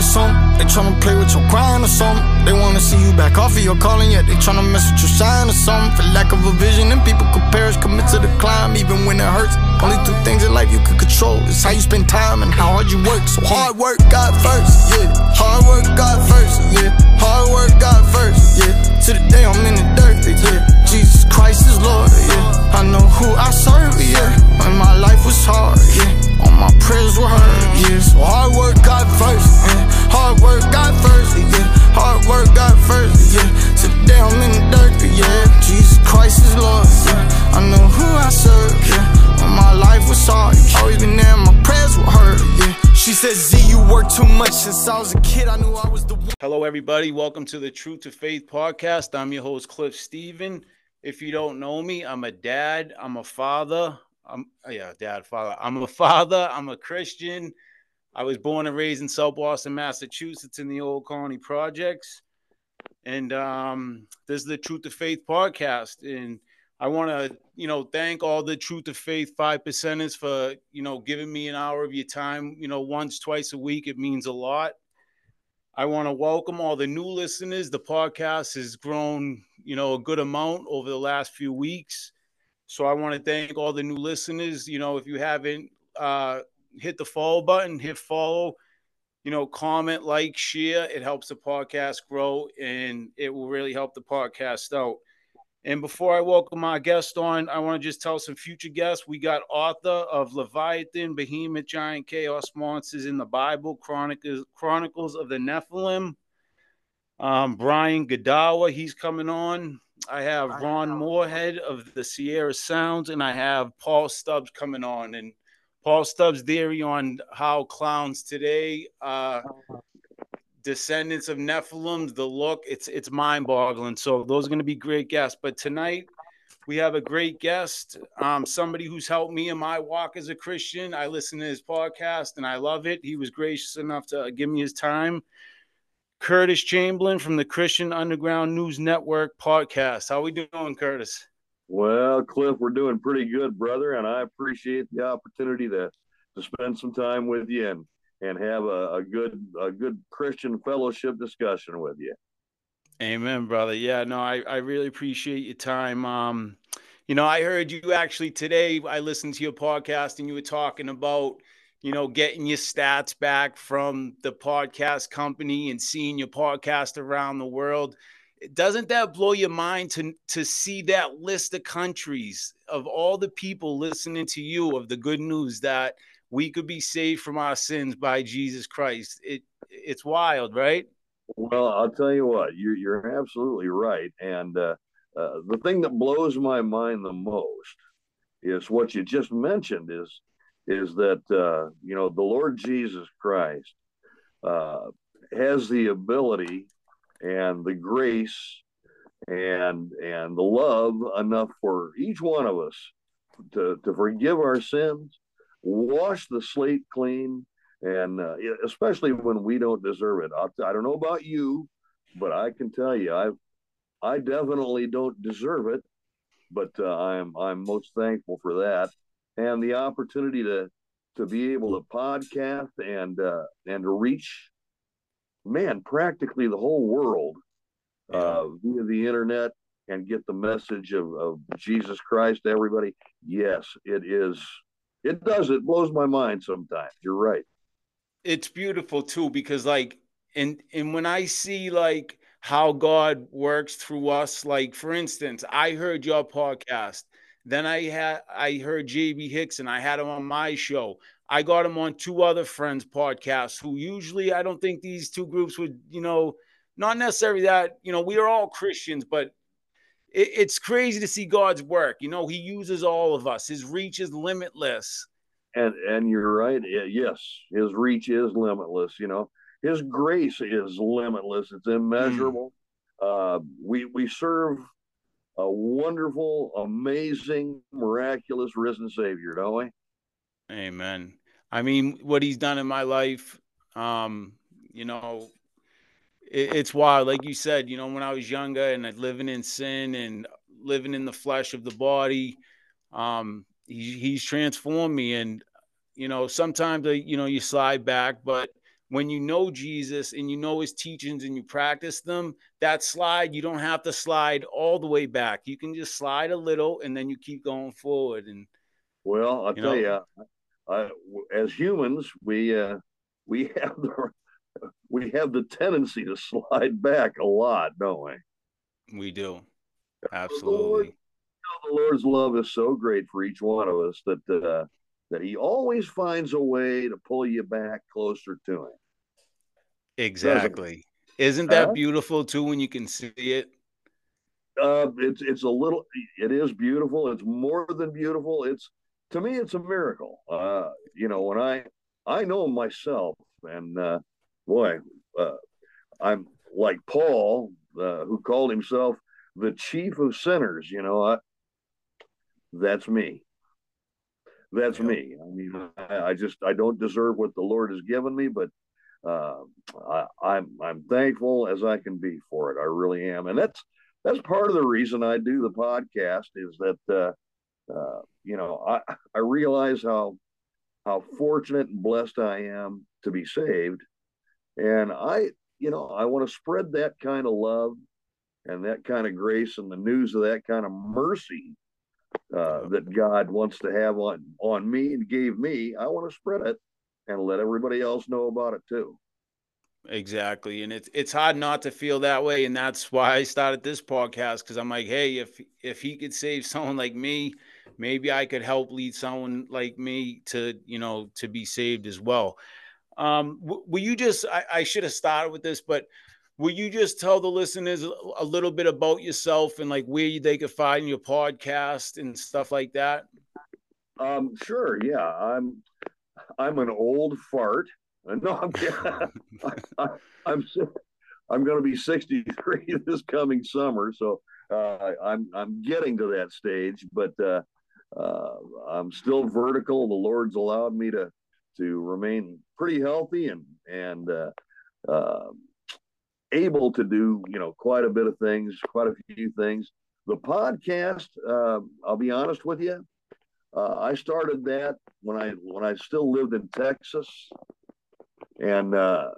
or something. They tryna play with your grind or something. They wanna see you back off of your calling, yet they tryna mess with your shine or something. For lack of a vision, and people could perish, commit to the climb, even when it hurts. Only two things in life you can control is how you spend time and how hard you work. So hard work, God first, yeah. Hard work, God first, yeah. Hard work, God first, yeah. To the day I'm in the dirt, yeah. Jesus Christ is Lord, yeah. I know who I serve, yeah. When my life was hard, yeah. All my prayers were heard, yeah. So hard work, God first, yeah. Hard work, God first, yeah. Hard work, God first, yeah. Today I'm in the dirt, yeah. Jesus Christ is Lord, yeah. I know who I serve, yeah. When my life was hard, always been there, my prayers were heard, yeah. She said, Z, you work too much since I was a kid. I knew I was the one. Hello, everybody. Welcome to the Truth to Faith podcast. I'm your host, Cliff Steven. If you don't know me, I'm a dad, I'm a father. I'm yeah, dad, father. I'm a father, I'm a Christian. I was born and raised in South Boston, Massachusetts, in the old colony projects. And um, this is the Truth to Faith podcast. And I want to, you know, thank all the Truth to Faith five percenters for, you know, giving me an hour of your time, you know, once, twice a week. It means a lot. I want to welcome all the new listeners. The podcast has grown, you know, a good amount over the last few weeks. So I want to thank all the new listeners. You know, if you haven't uh, hit the follow button, hit follow, you know, comment, like, share. It helps the podcast grow and it will really help the podcast out. And before I welcome my guest on, I want to just tell some future guests. We got author of Leviathan, Behemoth, Giant, Chaos Monsters in the Bible, Chronicles, Chronicles of the Nephilim. Um, Brian Godawa, he's coming on. I have Ron Moorhead of the Sierra Sounds, and I have Paul Stubbs coming on. And Paul Stubbs' theory on how clowns today, uh, descendants of Nephilim, the look, it's it's mind-boggling. So those are going to be great guests. But tonight we have a great guest, um, somebody who's helped me in my walk as a Christian. I listen to his podcast and I love it. He was gracious enough to give me his time. Curtis Chamberlain from the Christian Underground News Network podcast. How we doing, Curtis? Well, Cliff, we're doing pretty good, brother, and I appreciate the opportunity to to spend some time with you and and have a, a good a good Christian fellowship discussion with you. Amen, brother. Yeah, no, I, I really appreciate your time. Um, you know, I heard you actually today. I listened to your podcast and you were talking about, you know, getting your stats back from the podcast company and seeing your podcast around the world. Doesn't that blow your mind to to see that list of countries of all the people listening to you of the good news that we could be saved from our sins by Jesus Christ? It it's wild, right? Well, I'll tell you what, you're you're absolutely right, and uh, uh, the thing that blows my mind the most is what you just mentioned is is that uh, you know the Lord Jesus Christ uh, has the ability and the grace and and the love enough for each one of us to to forgive our sins, wash the slate clean, and uh, especially when we don't deserve it. I'll, I don't know about you, but I can tell you, I I definitely don't deserve it, but uh, I'm I'm most thankful for that and the opportunity to to be able to podcast and uh, and to reach man practically the whole world uh, via the internet and get the message of, of Jesus Christ to everybody. Yes, it is. It does. It blows my mind sometimes. You're right it's beautiful too because like and and when I see like how God works through us, like for instance, I heard your podcast. Then I had I heard JB Hicks and I had him on my show. I got him on two other friends' podcasts who usually I don't think these two groups would, you know, not necessarily that, you know, we are all Christians, but it, it's crazy to see God's work. You know, He uses all of us. His reach is limitless and and you're right yes his reach is limitless you know his grace is limitless it's immeasurable mm. uh, we we serve a wonderful amazing miraculous risen savior don't we? Amen. I mean what he's done in my life um you know it, it's wild. Like you said you know when i was younger and living in sin and living in the flesh of the body um he, he's transformed me. And you know sometimes you know you slide back but when you know Jesus and you know his teachings and you practice them, that slide, you don't have to slide all the way back. You can just slide a little and then you keep going forward. And well, I'll you tell know, you, I, as humans, we uh, we have the we have the tendency to slide back a lot, don't we? We do, absolutely. The, Lord, you know, the Lord's love is so great for each one of us that uh, that He always finds a way to pull you back closer to Him. Exactly. Isn't that uh, beautiful too when you can see it? Uh, it's it's a little. It is beautiful. It's more than beautiful. It's to me, it's a miracle. Uh, you know, when I I know myself, and uh, boy, uh, I'm like Paul, uh, who called himself the chief of sinners. You know, I, that's me. That's yeah. me. I mean, I, I, just I don't deserve what the Lord has given me, but uh, I, I'm I'm thankful as I can be for it. I really am, and that's that's part of the reason I do the podcast is that uh, uh, you know, I, I realize how how fortunate and blessed I am to be saved. And I, you know, I want to spread that kind of love and that kind of grace and the news of that kind of mercy uh, that God wants to have on on me and gave me. I want to spread it and let everybody else know about it too. Exactly. And it's it's hard not to feel that way. And that's why I started this podcast because I'm like, hey, if if he could save someone like me, maybe I could help lead someone like me to, you know, to be saved as well. Um, will you just, I, I should have started with this, but will you just tell the listeners a little bit about yourself and like where they could find your podcast and stuff like that? Um, sure. Yeah. I'm, I'm an old fart. No, I'm, I, I'm, I'm going to be 63 this coming summer. So, uh, I'm, I'm getting to that stage, but, uh, uh, I'm still vertical. The Lord's allowed me to to remain pretty healthy and and uh, uh, able to do you know quite a bit of things, quite a few things. The podcast, uh, I'll be honest with you, uh, I started that when I when I still lived in Texas, and uh,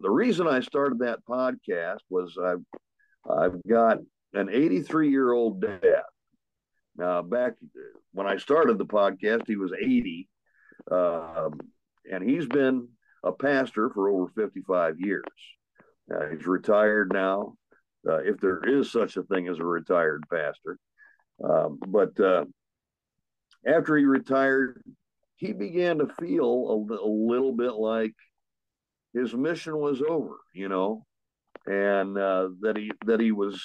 the reason I started that podcast was I've I've got an 83 year old dad. Now back when I started the podcast, he was 80, um, and he's been a pastor for over 55 years. Uh, he's retired now, uh, if there is such a thing as a retired pastor. Um, but uh, after he retired, he began to feel a, a, little bit like his mission was over, you know, and uh, that he that he was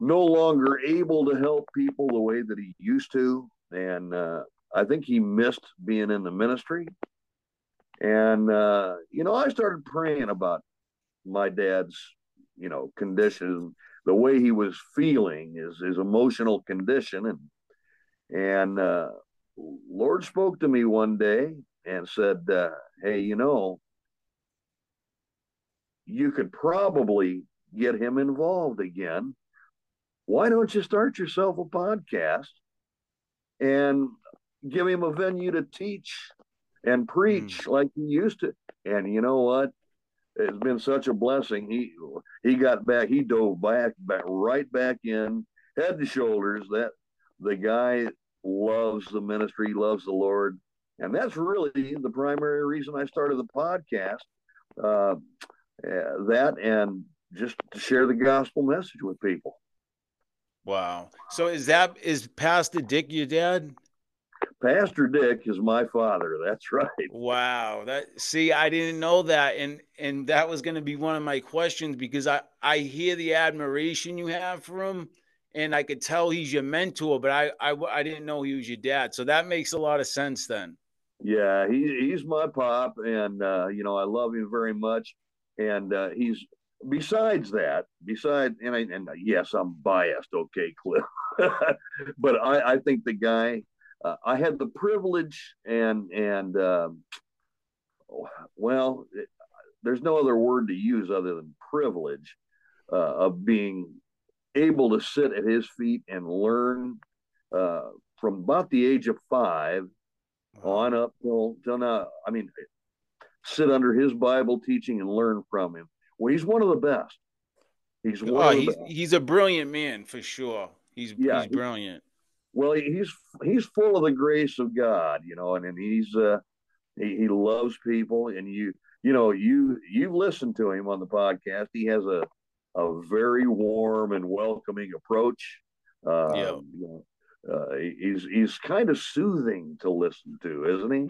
no longer able to help people the way that he used to. And uh, I think he missed being in the ministry. And, uh, you know, I started praying about my dad's, you know, condition, the way he was feeling, his, his emotional condition. And, and, uh, Lord spoke to me one day and said, uh, Hey, you know, you could probably get him involved again why don't you start yourself a podcast and give him a venue to teach and preach mm. like he used to? And you know what? It's been such a blessing. He he got back. He dove back, back right back in, head to shoulders. That the guy loves the ministry, loves the Lord, and that's really the primary reason I started the podcast. Uh, that and just to share the gospel message with people. Wow. So is that is Pastor Dick your dad? Pastor Dick is my father. That's right. Wow. That see, I didn't know that, and and that was going to be one of my questions because I I hear the admiration you have for him, and I could tell he's your mentor, but I I, I didn't know he was your dad. So that makes a lot of sense then. Yeah, he he's my pop, and uh, you know I love him very much, and uh, he's besides that, besides, and, I, and yes, I'm biased, okay, Cliff, but I, I think the guy, uh, I had the privilege and and um, well, it, there's no other word to use other than privilege uh, of being able to sit at his feet and learn uh, from about the age of five on up till till now. I mean, sit under his Bible teaching and learn from him. Well, he's one of the best. He's one oh, he's, he's a brilliant man for sure. He's yeah, he's brilliant. Well, he's he's full of the grace of God, you know, and, and he's uh he, he loves people and you you know you you've listened to him on the podcast. He has a a very warm and welcoming approach. Uh, yeah. You know, uh, he's he's kind of soothing to listen to, isn't he?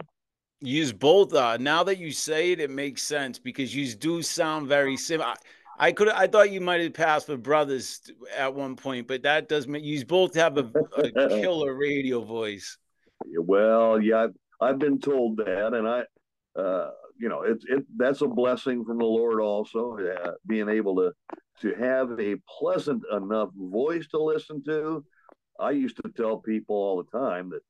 Use both. Uh, now that you say it, it makes sense because you do sound very similar. I could I thought you might have passed for brothers at one point, but that does make you both have a, a killer radio voice. Well, yeah, I've, I've, been told that, and I, uh, you know, it's it that's a blessing from the Lord also, uh, being able to to have a pleasant enough voice to listen to. I used to tell people all the time that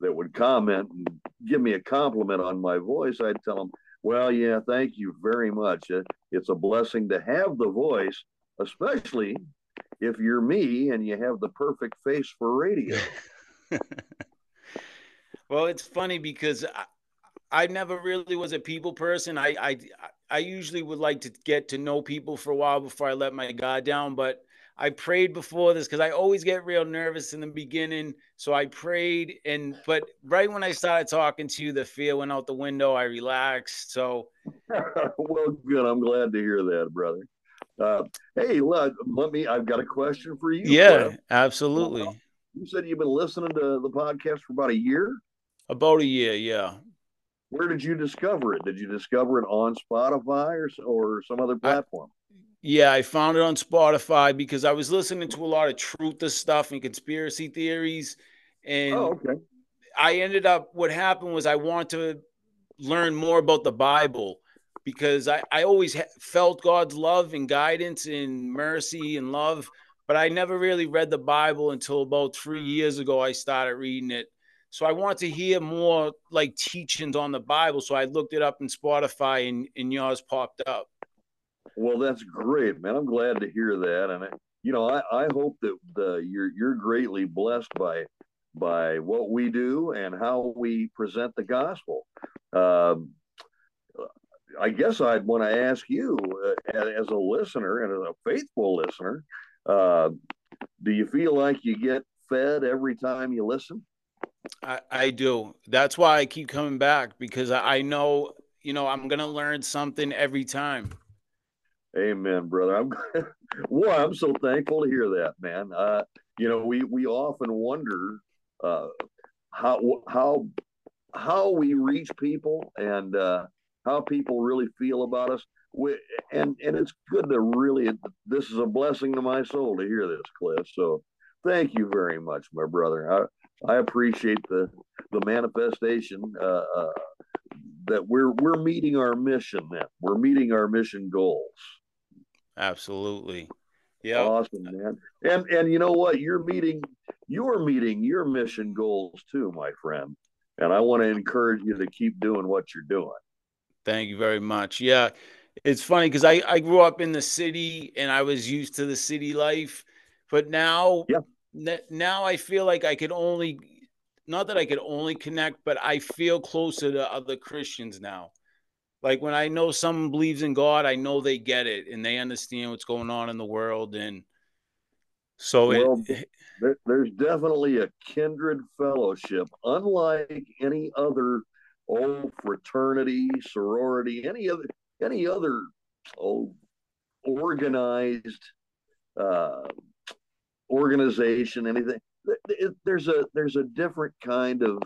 that would comment and give me a compliment on my voice. I'd tell them well, yeah, thank you very much. Uh, it's a blessing to have the voice, especially if you're me and you have the perfect face for radio. well, it's funny because I, I, never really was a people person. I, I I usually would like to get to know people for a while before I let my guard down, but I prayed before this because I always get real nervous in the beginning. So I prayed, and but right when I started talking to you, the fear went out the window. I relaxed. So, well, good. I'm glad to hear that, brother. Uh, hey, let, let me. I've got a question for you. Yeah, absolutely. You said you've been listening to the podcast for about a year. About a year, yeah. Where did you discover it? Did you discover it on Spotify or or some other platform? Yeah, I found it on Spotify because I was listening to a lot of truth stuff and conspiracy theories. And oh, okay. I ended up, what happened was I wanted to learn more about the Bible because I, I always ha- felt God's love and guidance and mercy and love, but I never really read the Bible until about three years ago. I started reading it. So I wanted to hear more like teachings on the Bible. So I looked it up in Spotify and, and yours popped up. Well, that's great, man. I'm glad to hear that, and you know, I, I hope that the, you're you're greatly blessed by by what we do and how we present the gospel. Um, I guess I'd want to ask you, uh, as a listener and as a faithful listener, uh, do you feel like you get fed every time you listen? I, I do. That's why I keep coming back because I, I know, you know, I'm to learn something every time. Amen, brother. I'm well, I'm so thankful to hear that, man. Uh, you know, we we often wonder uh, how how how we reach people and uh, how people really feel about us. We, and and it's good to really. This is a blessing to my soul to hear this, Cliff. So, thank you very much, my brother. I I appreciate the the manifestation uh, uh, that we're we're meeting our mission. Then we're meeting our mission goals. Absolutely. Yeah. Awesome, man. And and you know what? You're meeting you're meeting your mission goals too, my friend. And I want to encourage you to keep doing what you're doing. Thank you very much. Yeah. It's funny because I, I grew up in the city and I was used to the city life. But now yeah. Now I feel like I could only not that I could only connect, but I feel closer to other Christians now like when I know someone believes in God, I know they get it and they understand what's going on in the world. And so well, it, there's definitely a kindred fellowship, unlike any other old fraternity, sorority, any other any other old organized uh, organization, anything. There's a there's a different kind of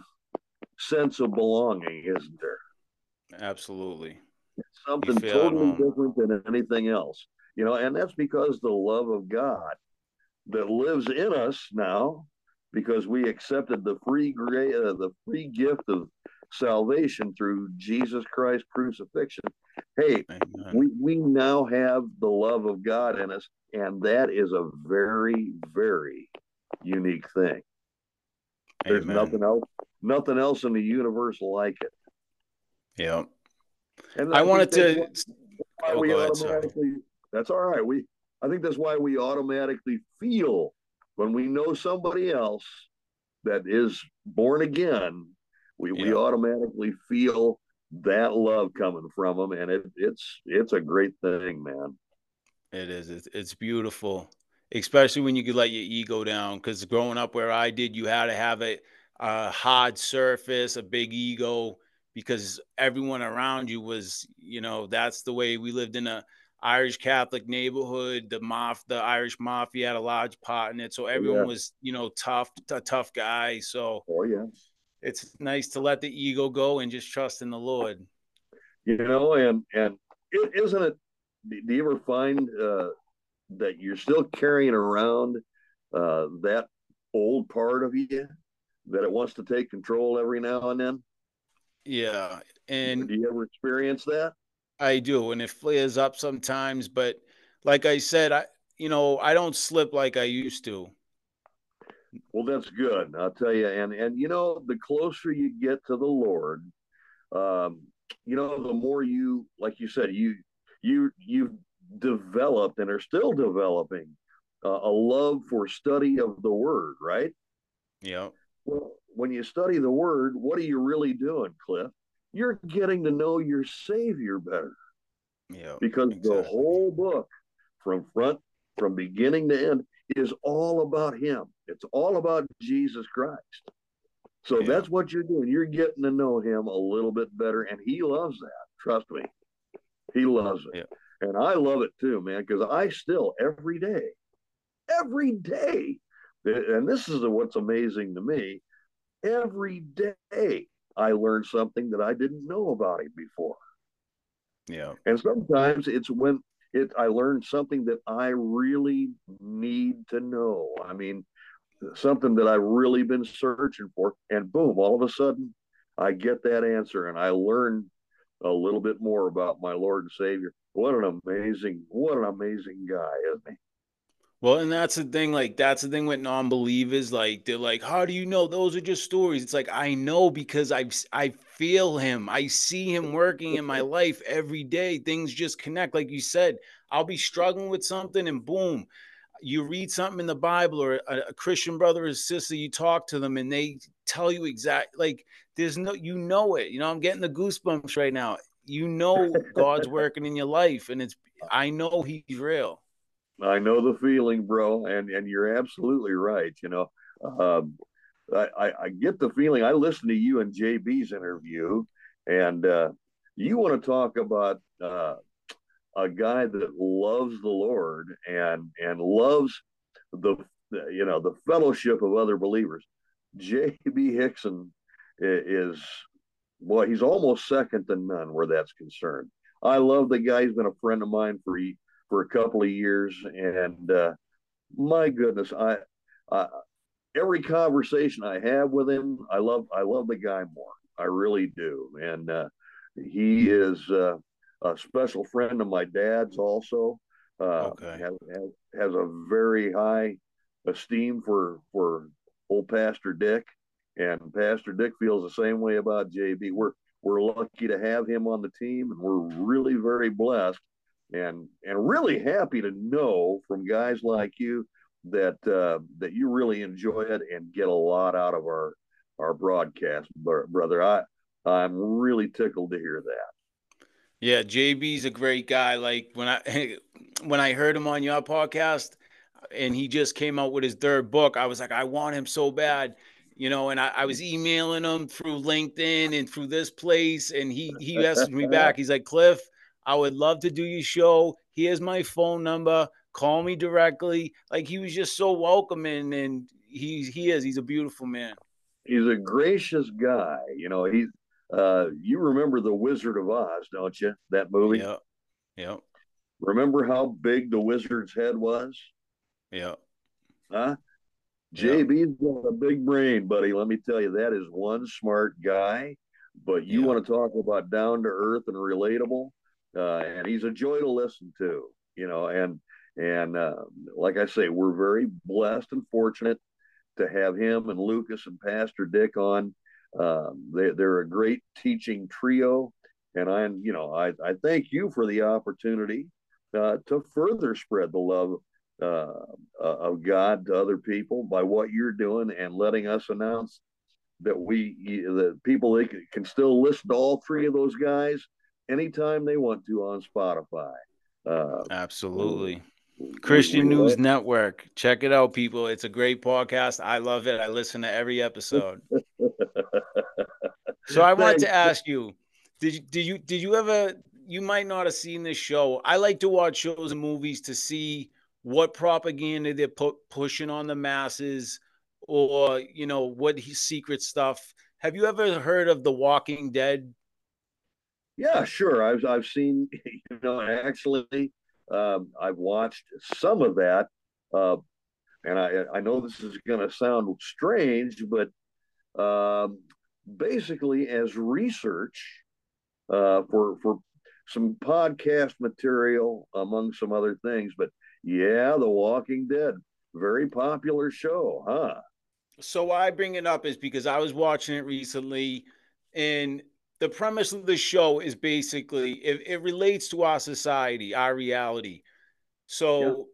sense of belonging, isn't there? Absolutely. It's something totally different than anything else. You know, and that's because the love of God that lives in us now, because we accepted the free grace, uh, the free gift of salvation through Jesus Christ crucifixion. Hey, we, we now have the love of God in us, and that is a very, very unique thing. There's Amen. nothing else, nothing else in the universe like it. Yeah. And I, I wanted to. Oh, we ahead, automatically, that's all right. We, I think that's why we automatically feel when we know somebody else that is born again. We, yeah. we automatically feel that love coming from them, and it, it's it's a great thing, man. It is. It's, it's beautiful, especially when you could let your ego down. Because growing up where I did, you had to have a, a hard surface, a big ego, because everyone around you was, you know, that's the way we lived in a Irish Catholic neighborhood. The mof, the Irish mafia had a large part in it, so everyone yeah. was, you know, tough, a tough guy. So, oh yeah, it's nice to let the ego go and just trust in the Lord. You know, and and isn't it? Do you ever find uh, that you're still carrying around uh, that old part of you that it wants to take control every now and then? Yeah, and do you ever experience that? I do, and it flares up sometimes. But like I said, I you know I don't slip like I used to. Well, that's good. I'll tell you, and and you know, the closer you get to the Lord, um, you know, the more you, like you said, you you you've developed and are still developing uh, a love for study of the Word, right? Yeah. Well, when you study the Word, what are you really doing, Cliff? you're getting to know your Savior better. Yeah. Because exactly. the whole book, from front, from beginning to end, is all about Him. It's all about Jesus Christ. So yeah. that's what you're doing. You're getting to know Him a little bit better, and He loves that. Trust me. He loves it. Yeah. And I love it too, man, because I still, every day, every day, and this is what's amazing to me, every day I learn something that I didn't know about him before. Yeah. And sometimes it's when it I learned something that I really need to know. I mean, something that I've really been searching for, and boom, all of a sudden I get that answer and I learn a little bit more about my Lord and Savior. What an amazing, what an amazing guy, isn't he? Well, and that's the thing, like that's the thing with non-believers. Like they're like, how do you know those are just stories? It's like I know because I I feel him. I see him working in my life every day. Things just connect. Like you said, I'll be struggling with something and boom, you read something in the Bible or a, a Christian brother or sister, you talk to them and they tell you exact like there's no you know it. You know, I'm getting the goosebumps right now. You know God's working in your life and it's I know he's real. I know the feeling, bro, and and you're absolutely right. You know, um, I, I get the feeling. I listened to you and JB's interview, and uh, you want to talk about uh, a guy that loves the Lord and and loves the you know the fellowship of other believers. JB Hixson is boy, he's almost second to none where that's concerned. I love the guy. He's been a friend of mine for for a couple of years, and uh, my goodness, I, I every conversation I have with him, I love I love the guy more. I really do, and uh, he is uh, a special friend of my dad's. Also, uh, okay. has, has, has a very high esteem for for old Pastor Dick, and Pastor Dick feels the same way about JB. We're we're lucky to have him on the team, and we're really very blessed and and really happy to know from guys like you that uh, that you really enjoy it and get a lot out of our our broadcast, brother. I I'm really tickled to hear that. Yeah, JB's a great guy. Like when I when I heard him on your podcast, and he just came out with his third book, I was like, I want him so bad, you know. And I, I was emailing him through LinkedIn and through this place, and he he messaged me back. He's like, Cliff, I would love to do your show. Here's my phone number. Call me directly. Like he was just so welcoming, and he he is. He's a beautiful man. He's a gracious guy. You know, he's. Uh, you remember the Wizard of Oz, don't you? That movie. Yeah. Yeah. Remember how big the wizard's head was? Yeah. Huh? JB's got a big brain, buddy. Let me tell you, that is one smart guy. But you want to talk about down to earth and relatable? uh, and he's a joy to listen to. You know, and and uh, like I say, we're very blessed and fortunate to have him and Lucas and Pastor Dick on. Um, they, they're a great teaching trio, and I, you know, I, I thank you for the opportunity uh, to further spread the love uh, of God to other people by what you're doing and letting us announce that we the people they can still listen to all three of those guys anytime they want to on Spotify. Uh, Absolutely. Christian News Network. Check it out, people. It's a great podcast. I love it. I listen to every episode. so I wanted to ask you, did you did you did you ever you might not have seen this show. I like to watch shows and movies to see what propaganda they're pu- pushing on the masses or you know what secret stuff. Have you ever heard of The Walking Dead? Yeah, sure. I've I've seen. You know, actually, um, I've watched some of that, uh, and I I know this is going to sound strange, but um, basically, as research uh, for for some podcast material among some other things, but yeah, The Walking Dead, very popular show, huh? So why I bring it up is because I was watching it recently, and the premise of the show is basically it, it relates to our society, our reality. So.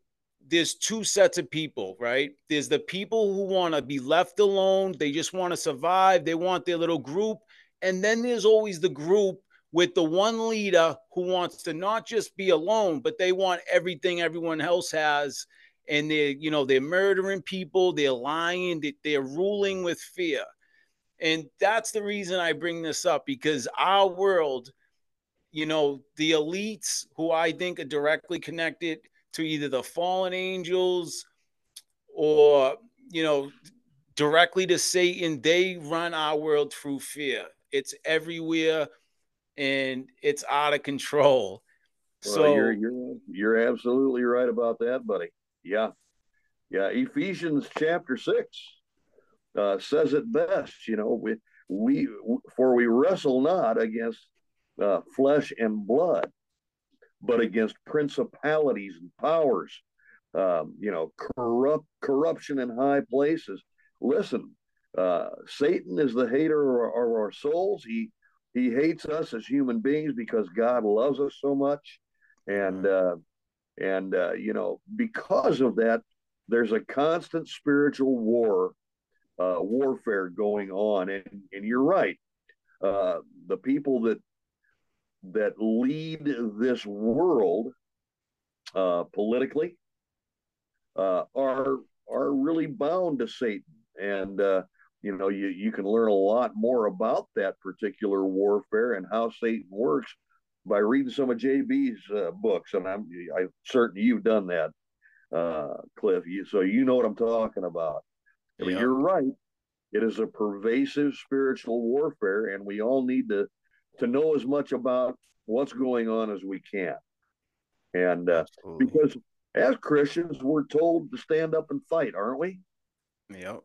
There's two sets of people, right? There's the people who want to be left alone, they just want to survive, they want their little group, and then there's always the group with the one leader who wants to not just be alone, but they want everything everyone else has. And they're, you know, they're murdering people, they're lying, they're ruling with fear. And that's the reason I bring this up because our world, you know, the elites who I think are directly connected to either the fallen angels or, you know, directly to Satan, they run our world through fear. It's everywhere and it's out of control. Well, so you're you're you're absolutely right about that, buddy. Yeah, yeah. Ephesians chapter six uh, says it best. You know, we we for we wrestle not against uh, flesh and blood, but against principalities and powers. Um, you know, corrupt corruption in high places. Listen, uh, Satan is the hater of our, of our souls. He he hates us as human beings because God loves us so much, and uh, and uh, you know because of that, there's a constant spiritual war, uh, warfare going on, and and you're right. Uh, the people that that lead this world uh, politically uh, are are really bound to Satan, and uh, you know you, you can learn a lot more about that particular warfare and how satan works by reading some of jb's uh, books. And i'm i'm certain you've done that uh, cliff. You, so you know what i'm talking about. I mean, you're right. It is a pervasive spiritual warfare and we all need to to know as much about what's going on as we can and uh, because as christians we're told to stand up and fight aren't we yep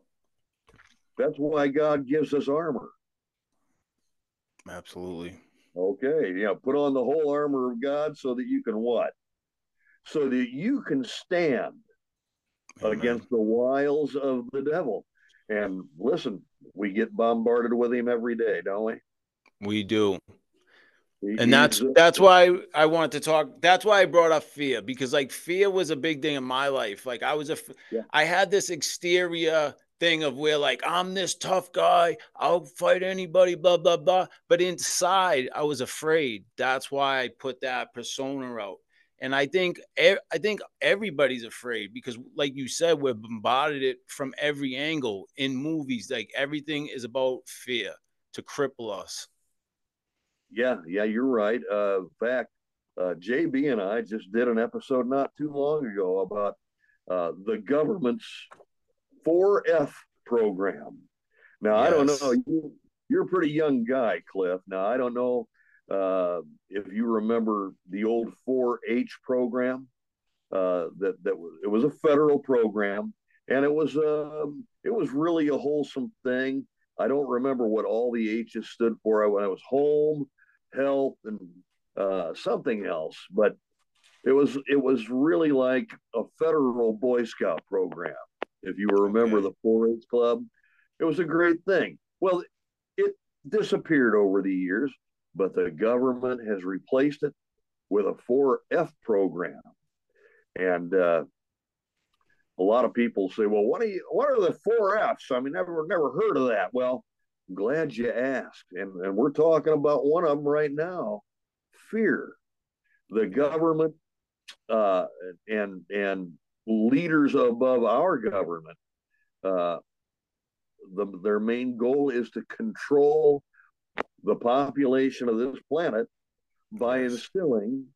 that's why God gives us armor. Absolutely. Okay. Yeah. Put on the whole armor of God so that you can what? So that you can stand Amen. against the wiles of the devil. And listen, we get bombarded with him every day, don't we? We do. and that's that's why I want to talk. That's why I brought up fear because like fear was a big thing in my life. Like I was a, yeah. I had this exterior thing of where like I'm this tough guy, I'll fight anybody, blah blah blah. But inside, I was afraid. That's why I put that persona out. And I think I think everybody's afraid because, like you said, we're bombarded it from every angle in movies. Like everything is about fear to cripple us. Yeah, yeah, you're right. Uh, in fact, uh, JB and I just did an episode not too long ago about uh, the government's 4F program. Now, yes. I don't know. You, you're a pretty young guy, Cliff. Now, I don't know uh, if you remember the old 4-H program. Uh, that that was it was a federal program, and it was um, it was really a wholesome thing. I don't remember what all the H's stood for. When I was home, health, and uh, something else, but it was it was really like a federal Boy Scout program if you remember okay. the 4-H club. It was a great thing. Well, it disappeared over the years, but the government has replaced it with a 4F program. And uh, a lot of people say, "Well, what are you? What are the four Fs?" I mean, never never heard of that. Well, glad you asked. And, and we're talking about one of them right now fear. The government uh, and, and leaders above our government, uh, the, their main goal is to control the population of this planet by instilling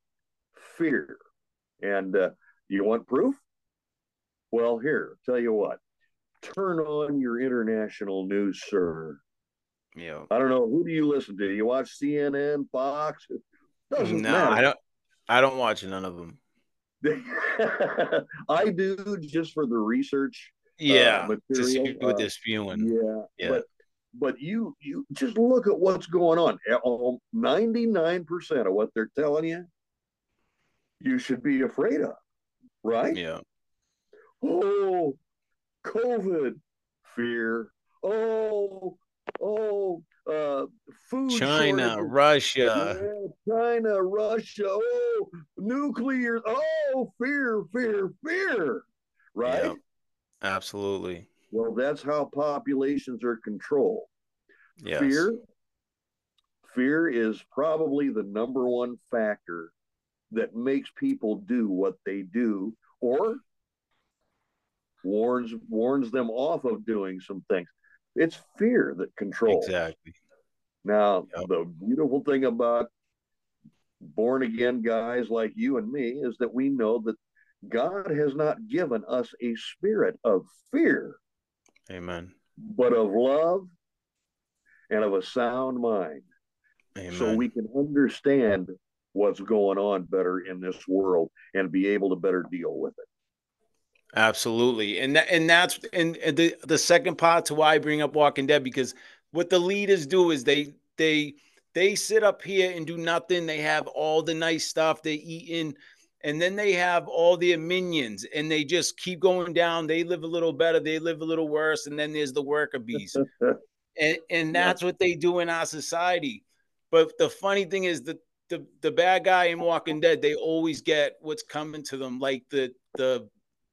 fear. And uh, you want proof? Well, here, tell you what, turn on your international news, sir. Yeah. I don't know. Who do you listen to? You watch CNN, Fox? Doesn't no, matter. I don't. I don't watch none of them. I do just for the research. Uh, yeah, uh, material. with uh, this spewing. Yeah, yeah. But but you you just look at what's going on. Ninety nine percent of what they're telling you, you should be afraid of, right? Yeah. Oh, COVID, fear. Oh, oh, uh, food. China, shortages. Russia. Yeah, China, Russia. Oh, nuclear. Oh, fear, fear, fear. Right? Absolutely. Well, that's how populations are controlled. Yes. Fear. Fear is probably the number one factor that makes people do what they do or warns warns them off of doing some things. It's fear that controls. Exactly. Now, yep. the beautiful thing about born again guys like you and me is that we know that God has not given us a spirit of fear. Amen. But of love and of a sound mind. Amen. So we can understand what's going on better in this world and be able to better deal with it. Absolutely. And that, and that's and, and the the second part to why I bring up Walking Dead because what the leaders do is they they they sit up here and do nothing. They have all the nice stuff they eat in, and then they have all their minions, and they just keep going down. They live a little better, they live a little worse, and then there's the worker bees, and and that's what they do in our society. But the funny thing is that the the bad guy in Walking Dead, they always get what's coming to them, like the the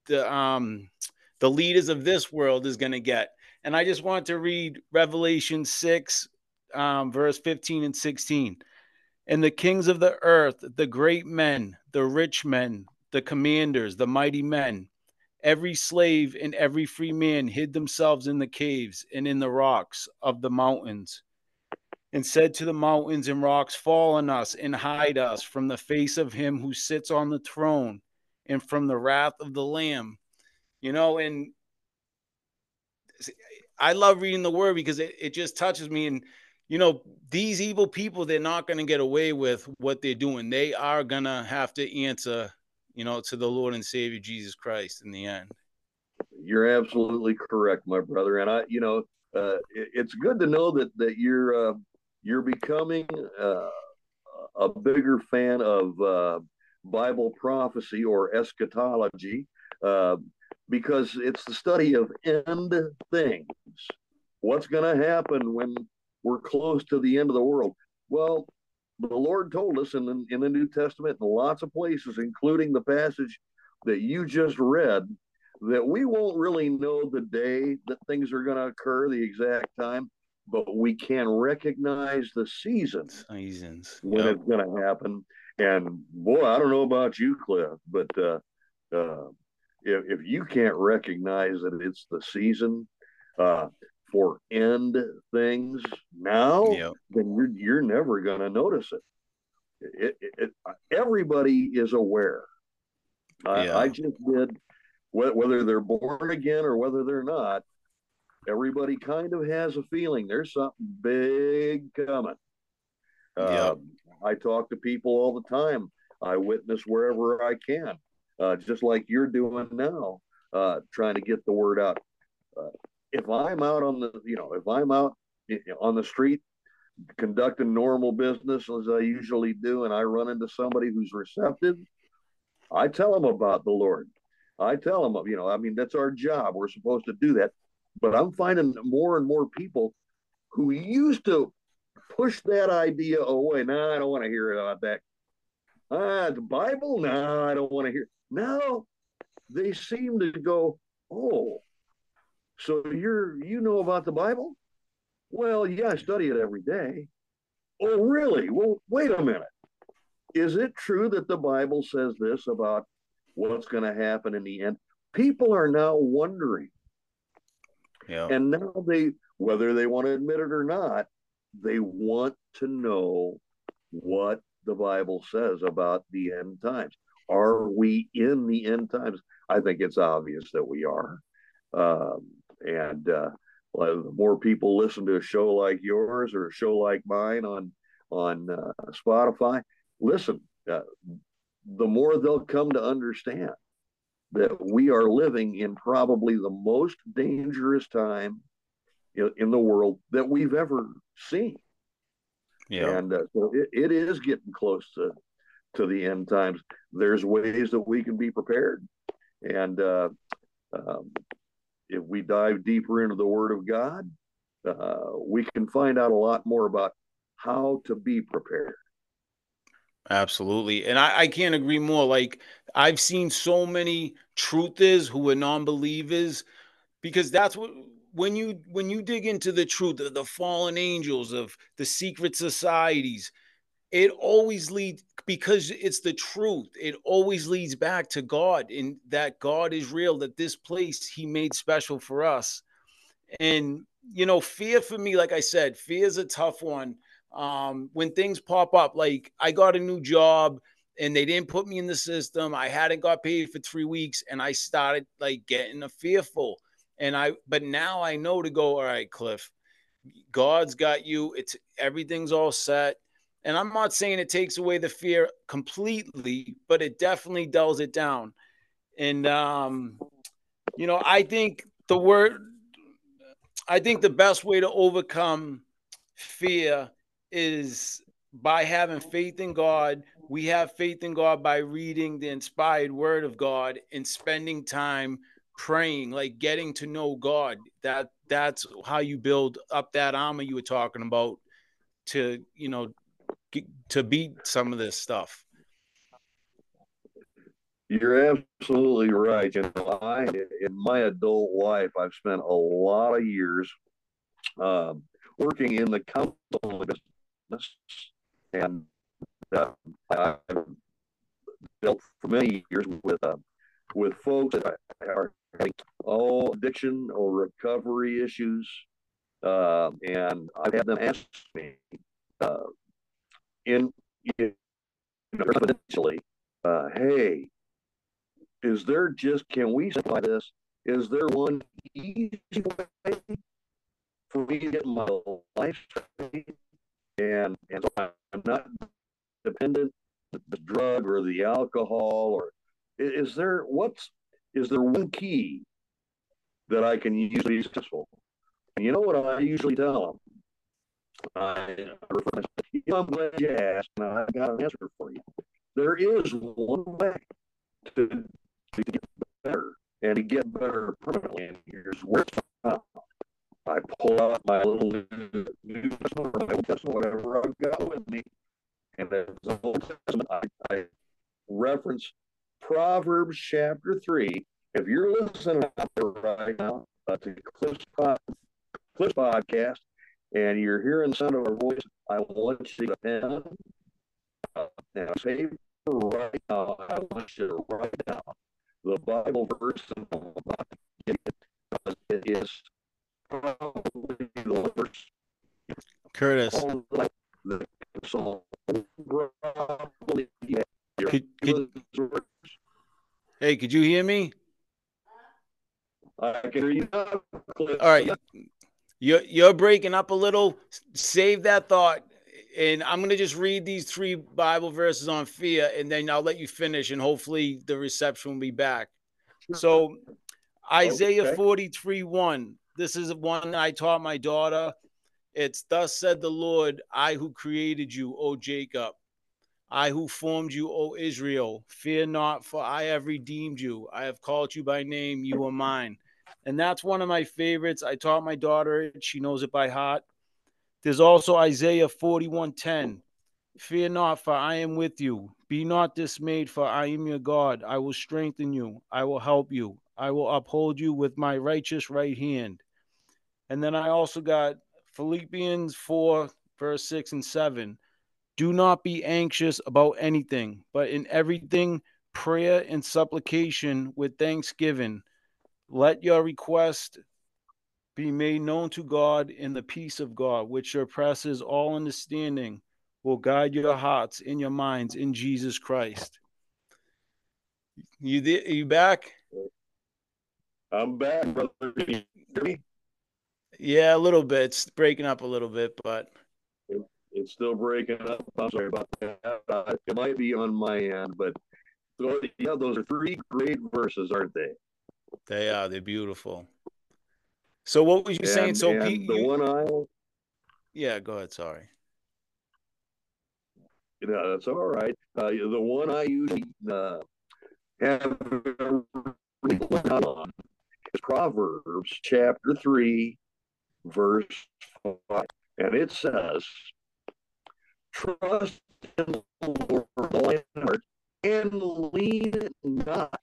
the um the leaders of this world is going to get. And I just want to read Revelation 6, um, verse 15 and 16. And the kings of the earth, the great men, the rich men, the commanders, the mighty men, every slave and every free man hid themselves in the caves and in the rocks of the mountains, and said to the mountains and rocks, Fall on us and hide us from the face of him who sits on the throne and from the wrath of the Lamb. You know, and I love reading the word because it, it just touches me. And, you know, these evil people, they're not going to get away with what they're doing. They are going to have to answer, you know, to the Lord and Savior Jesus Christ in the end. You're absolutely correct, my brother. And I, you know, uh, it, it's good to know that that you're uh, you're becoming uh, a bigger fan of uh, Bible prophecy or eschatology, uh, because it's the study of end things. What's going to happen when we're close to the end of the world? Well, the Lord told us in the, in the New Testament in lots of places, including the passage that you just read, that we won't really know the day that things are going to occur, the exact time, but we can recognize the seasons, seasons. when yep. it's going to happen. And boy, I don't know about you, Cliff, but uh, uh, if, if you can't recognize that it's the season uh, for end things now, yep. then you're you're never going to notice it. It, it, it. Everybody is aware. Yeah. I just did whether they're born again or whether they're not. Everybody kind of has a feeling there's something big coming. Uh, I talk to people all the time. I witness wherever I can, uh, just like you're doing now, uh, trying to get the word out. Uh, if I'm out on the, you know, if I'm out on the street conducting normal business as I usually do, and I run into somebody who's receptive, I tell them about the Lord. I tell them, you know, I mean, that's our job. We're supposed to do that. But I'm finding more and more people who used to push that idea away. No, I don't want to hear about that. Ah, the Bible? No, I don't want to hear. Now they seem to go, oh, so you're you know about the Bible? Well, yeah, I study it every day. Oh, really? Well, wait a minute. Is it true that the Bible says this about what's going to happen in the end? People are now wondering. Yeah. And now they, whether they want to admit it or not, they want to know what the Bible says about the end times. Are we in the end times? I think it's obvious that we are. Um, and uh, the more people listen to a show like yours or a show like mine on on uh, Spotify, listen, uh, the more they'll come to understand that we are living in probably the most dangerous time in, in the world that we've ever seen. Yeah. And uh, so it, it is getting close to to the end times. There's ways that we can be prepared, and uh, um, if we dive deeper into the Word of God, uh, we can find out a lot more about how to be prepared. Absolutely. And I, I can't agree more. Like I've seen so many truthers who are non-believers because that's what when you when you dig into the truth of the fallen angels of the secret societies, it always leads because it's the truth. It always leads back to God and that God is real, that this place he made special for us. And you know, fear for me, like I said, fear is a tough one um, when things pop up, like I got a new job and they didn't put me in the system. I hadn't got paid for three weeks, and I started like getting a fearful. And I, but now I know to go. All right, Cliff, God's got you. It's everything's all set. And I'm not saying it takes away the fear completely, but it definitely dulls it down. And um, you know, I think the word, I think the best way to overcome fear is by having faith in God. We have faith in God by reading the inspired word of God and spending time praying, like getting to know God. That that's how you build up that armor you were talking about to, you know, get, to beat some of this stuff. You're absolutely right. You know, I in my adult life, I've spent a lot of years um, working in the counseling business and uh, I've dealt for many years with uh, with folks that are all addiction or recovery issues, uh, and I've had them ask me uh, in, in confidentially, uh, "Hey, is there just can we simplify this? Is there one easy way for me to get my life straight and and so I'm not dependent the drug or the alcohol or is there what's is there one key that I can use to be successful? And you know what I usually tell them? I, you know, I'm glad you asked, and I've got an answer for you. There is one way to, to get better and to get better permanently, and here's where it's. I pull out my little New Testament or my Old Testament, whatever I've got with me, and as the Old Testament, I, I reference Proverbs chapter three. If you're listening out there right now uh, to Cliff's, pod, Cliff's podcast, and you're hearing the sound of our voice, I want you to pen uh, and paper right now. I want you to write down the Bible verse I'm about to you because it is probably the worst. Curtis. Could, could, hey, could you hear me? I can hear you. All right. You're, you're breaking up a little. Save that thought. And I'm going to just read these three Bible verses on fear, and then I'll let you finish, and hopefully the reception will be back. So, Isaiah okay. 43 1. This is one I taught my daughter. It's thus said the Lord, I who created you, O Jacob, I who formed you, O Israel. Fear not, for I have redeemed you. I have called you by name, you are mine. And that's one of my favorites. I taught my daughter it. She knows it by heart. There's also Isaiah 41:10. Fear not, for I am with you. Be not dismayed, for I am your God. I will strengthen you. I will help you. I will uphold you with my righteous right hand. And then I also got Philippians 4, verse 6 and 7. Do not be anxious about anything, but in everything, prayer and supplication with thanksgiving. Let your request be made known to God in the peace of God, which surpasses all understanding, will guide your hearts and your minds in Jesus Christ. You th- you back? I'm back, brother. Yeah, a little bit. It's breaking up a little bit, but it's still breaking up. I'm sorry about that. Uh, it might be on my end, but yeah, those are three great verses, aren't they? They are. They're beautiful. So what was you and, saying? So Pete, the you... one I yeah, go ahead. Sorry. Yeah, that's all right. Uh, the one I usually uh, have on is Proverbs chapter three, verse five, and it says, "Trust in the Lord and lean not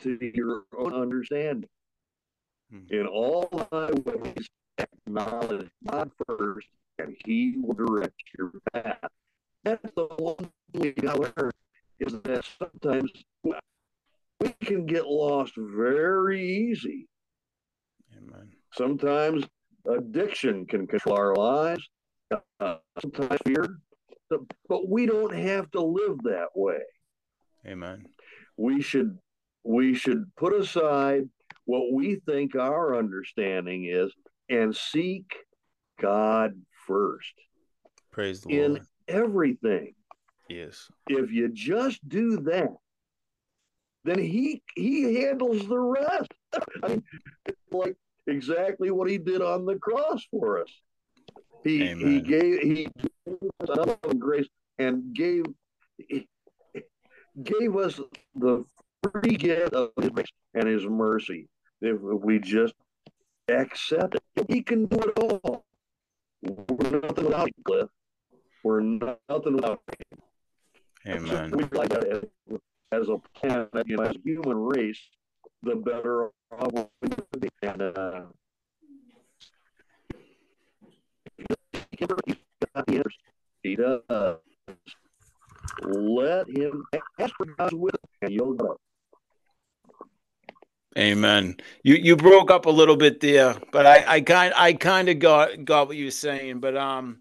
to your own understanding." Hmm. In all thy ways, acknowledge God first, and He will direct your path. That's the one thing we got to learn is that sometimes we can get lost very easy. Amen. Sometimes addiction can control our lives. Uh, sometimes fear, but we don't have to live that way. Amen. We should we should put aside what we think our understanding is and seek God first. Praise the in Lord. everything. Yes. If you just do that, then he he handles the rest. I mean, like exactly what he did on the cross for us. He Amen. he gave he grace and gave gave us the free gift of his grace and his mercy if we just accept it. He can do it all. We're nothing without him, Cliff. We're nothing without him. Amen. So we like that as, as, a planet, you know, as a human race, the better off we be. And, uh, he does. Let him will, and you'll go. Amen. You you broke up a little bit there, but I I kind I kind of got got what you were saying. But um,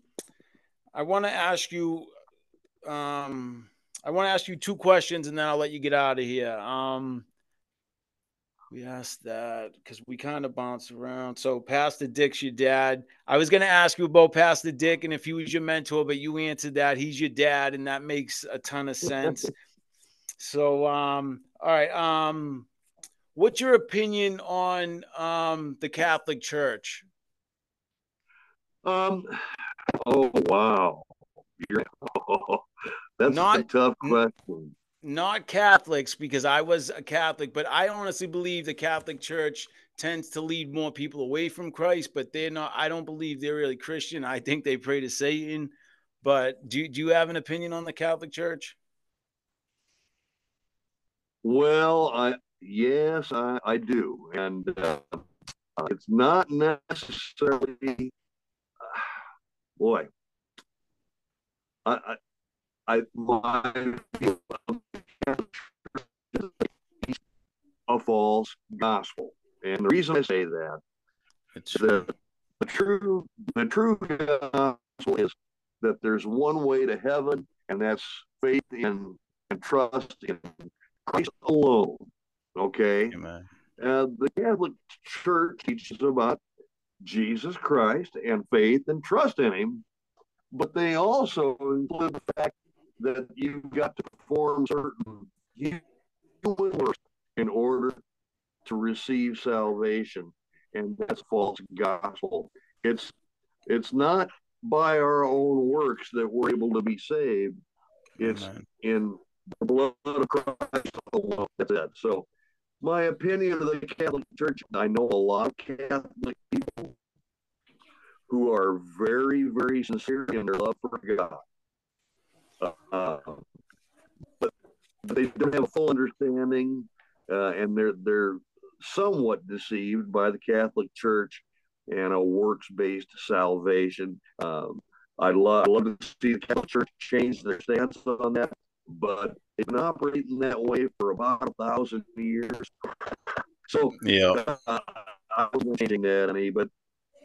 I want to ask you um I want to ask you two questions, and then I'll let you get out of here. Um, we asked that because we kind of bounced around. So Pastor Dick's your dad. I was going to ask you about Pastor Dick and if he was your mentor, but you answered that he's your dad, and that makes a ton of sense. so um, all right um What's your opinion on um, the Catholic Church? Um. Oh wow, oh, that's not, a tough question. Not Catholics, because I was a Catholic, but I honestly believe the Catholic Church tends to lead more people away from Christ. But they're not. I don't believe they're really Christian. I think they pray to Satan. But do do you have an opinion on the Catholic Church? Well, I Yes, I, I do. And uh, it's not necessarily, uh, boy, I, I, I my a false gospel. And the reason I say that it's the, the true the true gospel is that there's one way to heaven, and that's faith in and trust in Christ alone. Okay. Amen. And the Catholic Church teaches about Jesus Christ and faith and trust in Him, but they also include the fact that you've got to perform certain works in order to receive salvation, and that's false gospel. It's it's not by our own works that we're able to be saved. It's Amen. in the blood of Christ alone. That's it. So my opinion of the Catholic Church, I know a lot of Catholic people who are very, very sincere in their love for God. Uh, but they don't have a full understanding, uh, and they're they're somewhat deceived by the Catholic Church and a works based salvation. Um, I'd love, I'd love to see the Catholic Church change their stance on that, but it's been operating that way for about a thousand years. So, yeah, uh, I wasn't changing that any, but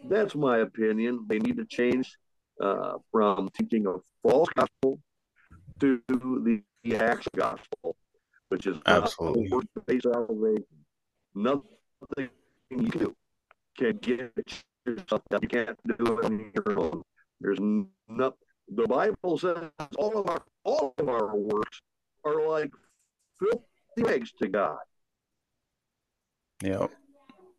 that's my opinion. They need to change uh, from teaching a false gospel to the, the actual gospel, which is absolutely based salvation. Nothing you can do can get yourself done. You can't do it on your own. There's no. The Bible says all of our all of our works are like filthy rags to God. Yeah.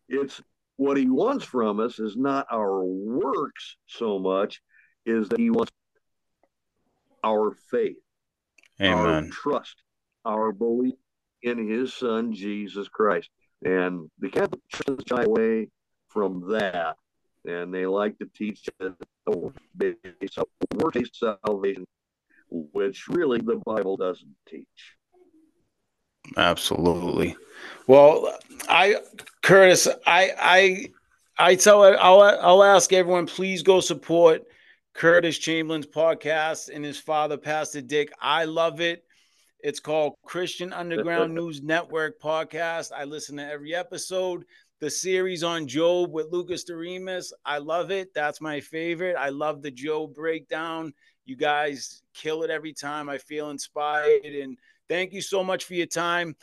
It's what he wants from us is not our works so much, is that he wants our faith, Amen. our trust, our belief in his son Jesus Christ. And the Catholic Church shy away from that, and they like to teach work-based salvation, which really the Bible doesn't teach. Absolutely. Well, I Curtis, I I I tell I'll I'll ask everyone please go support Curtis Chamberlain's podcast and his father Pastor Dick. I love it. It's called Christian Underground News Network podcast. I listen to every episode. The series on Job with Lucas Doremus, I love it. That's my favorite. I love the Job breakdown. You guys kill it every time. I feel inspired and thank you so much for your time.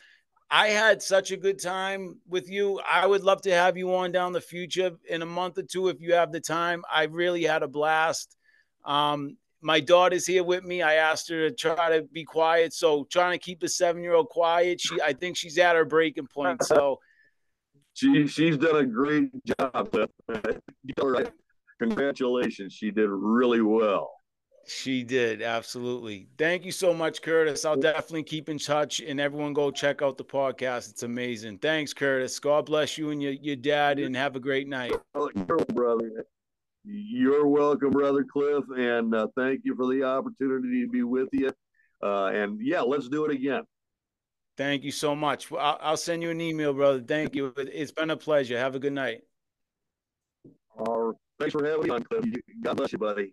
I had such a good time with you. I would love to have you on down the future in a month or two if you have the time. I really had a blast. Um, my daughter's here with me. I asked her to try to be quiet, so trying to keep the seven-year-old quiet. She, I think she's at her breaking point. So she she's done a great job. Congratulations, she did really well. She did absolutely. Thank you so much, Curtis. I'll definitely keep in touch, and everyone go check out the podcast. It's amazing. Thanks, Curtis. God bless you and your, your dad, and have a great night. Oh, brother. You're welcome, brother Cliff, and uh, thank you for the opportunity to be with you. Uh, and yeah, let's do it again. Thank you so much. I'll, I'll send you an email, brother. Thank you. It's been a pleasure. Have a good night. All right. Thanks for having me on, Cliff. God bless you, buddy.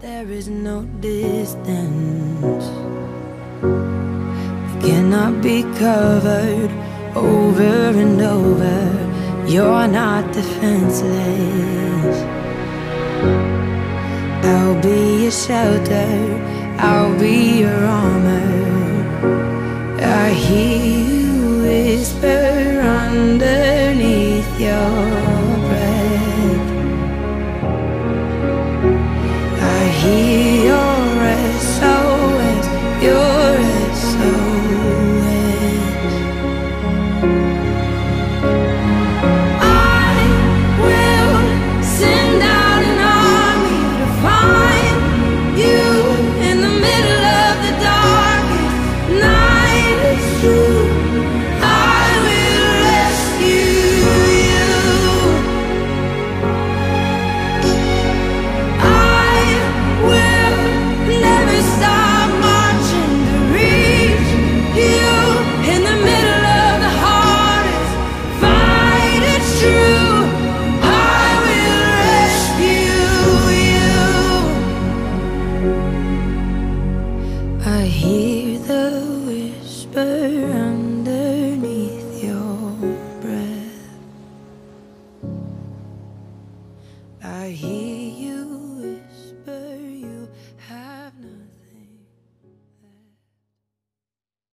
There is no distance that cannot be covered over and over. You're not defenseless. I'll be your shelter, I'll be your armor. I hear you whisper underneath your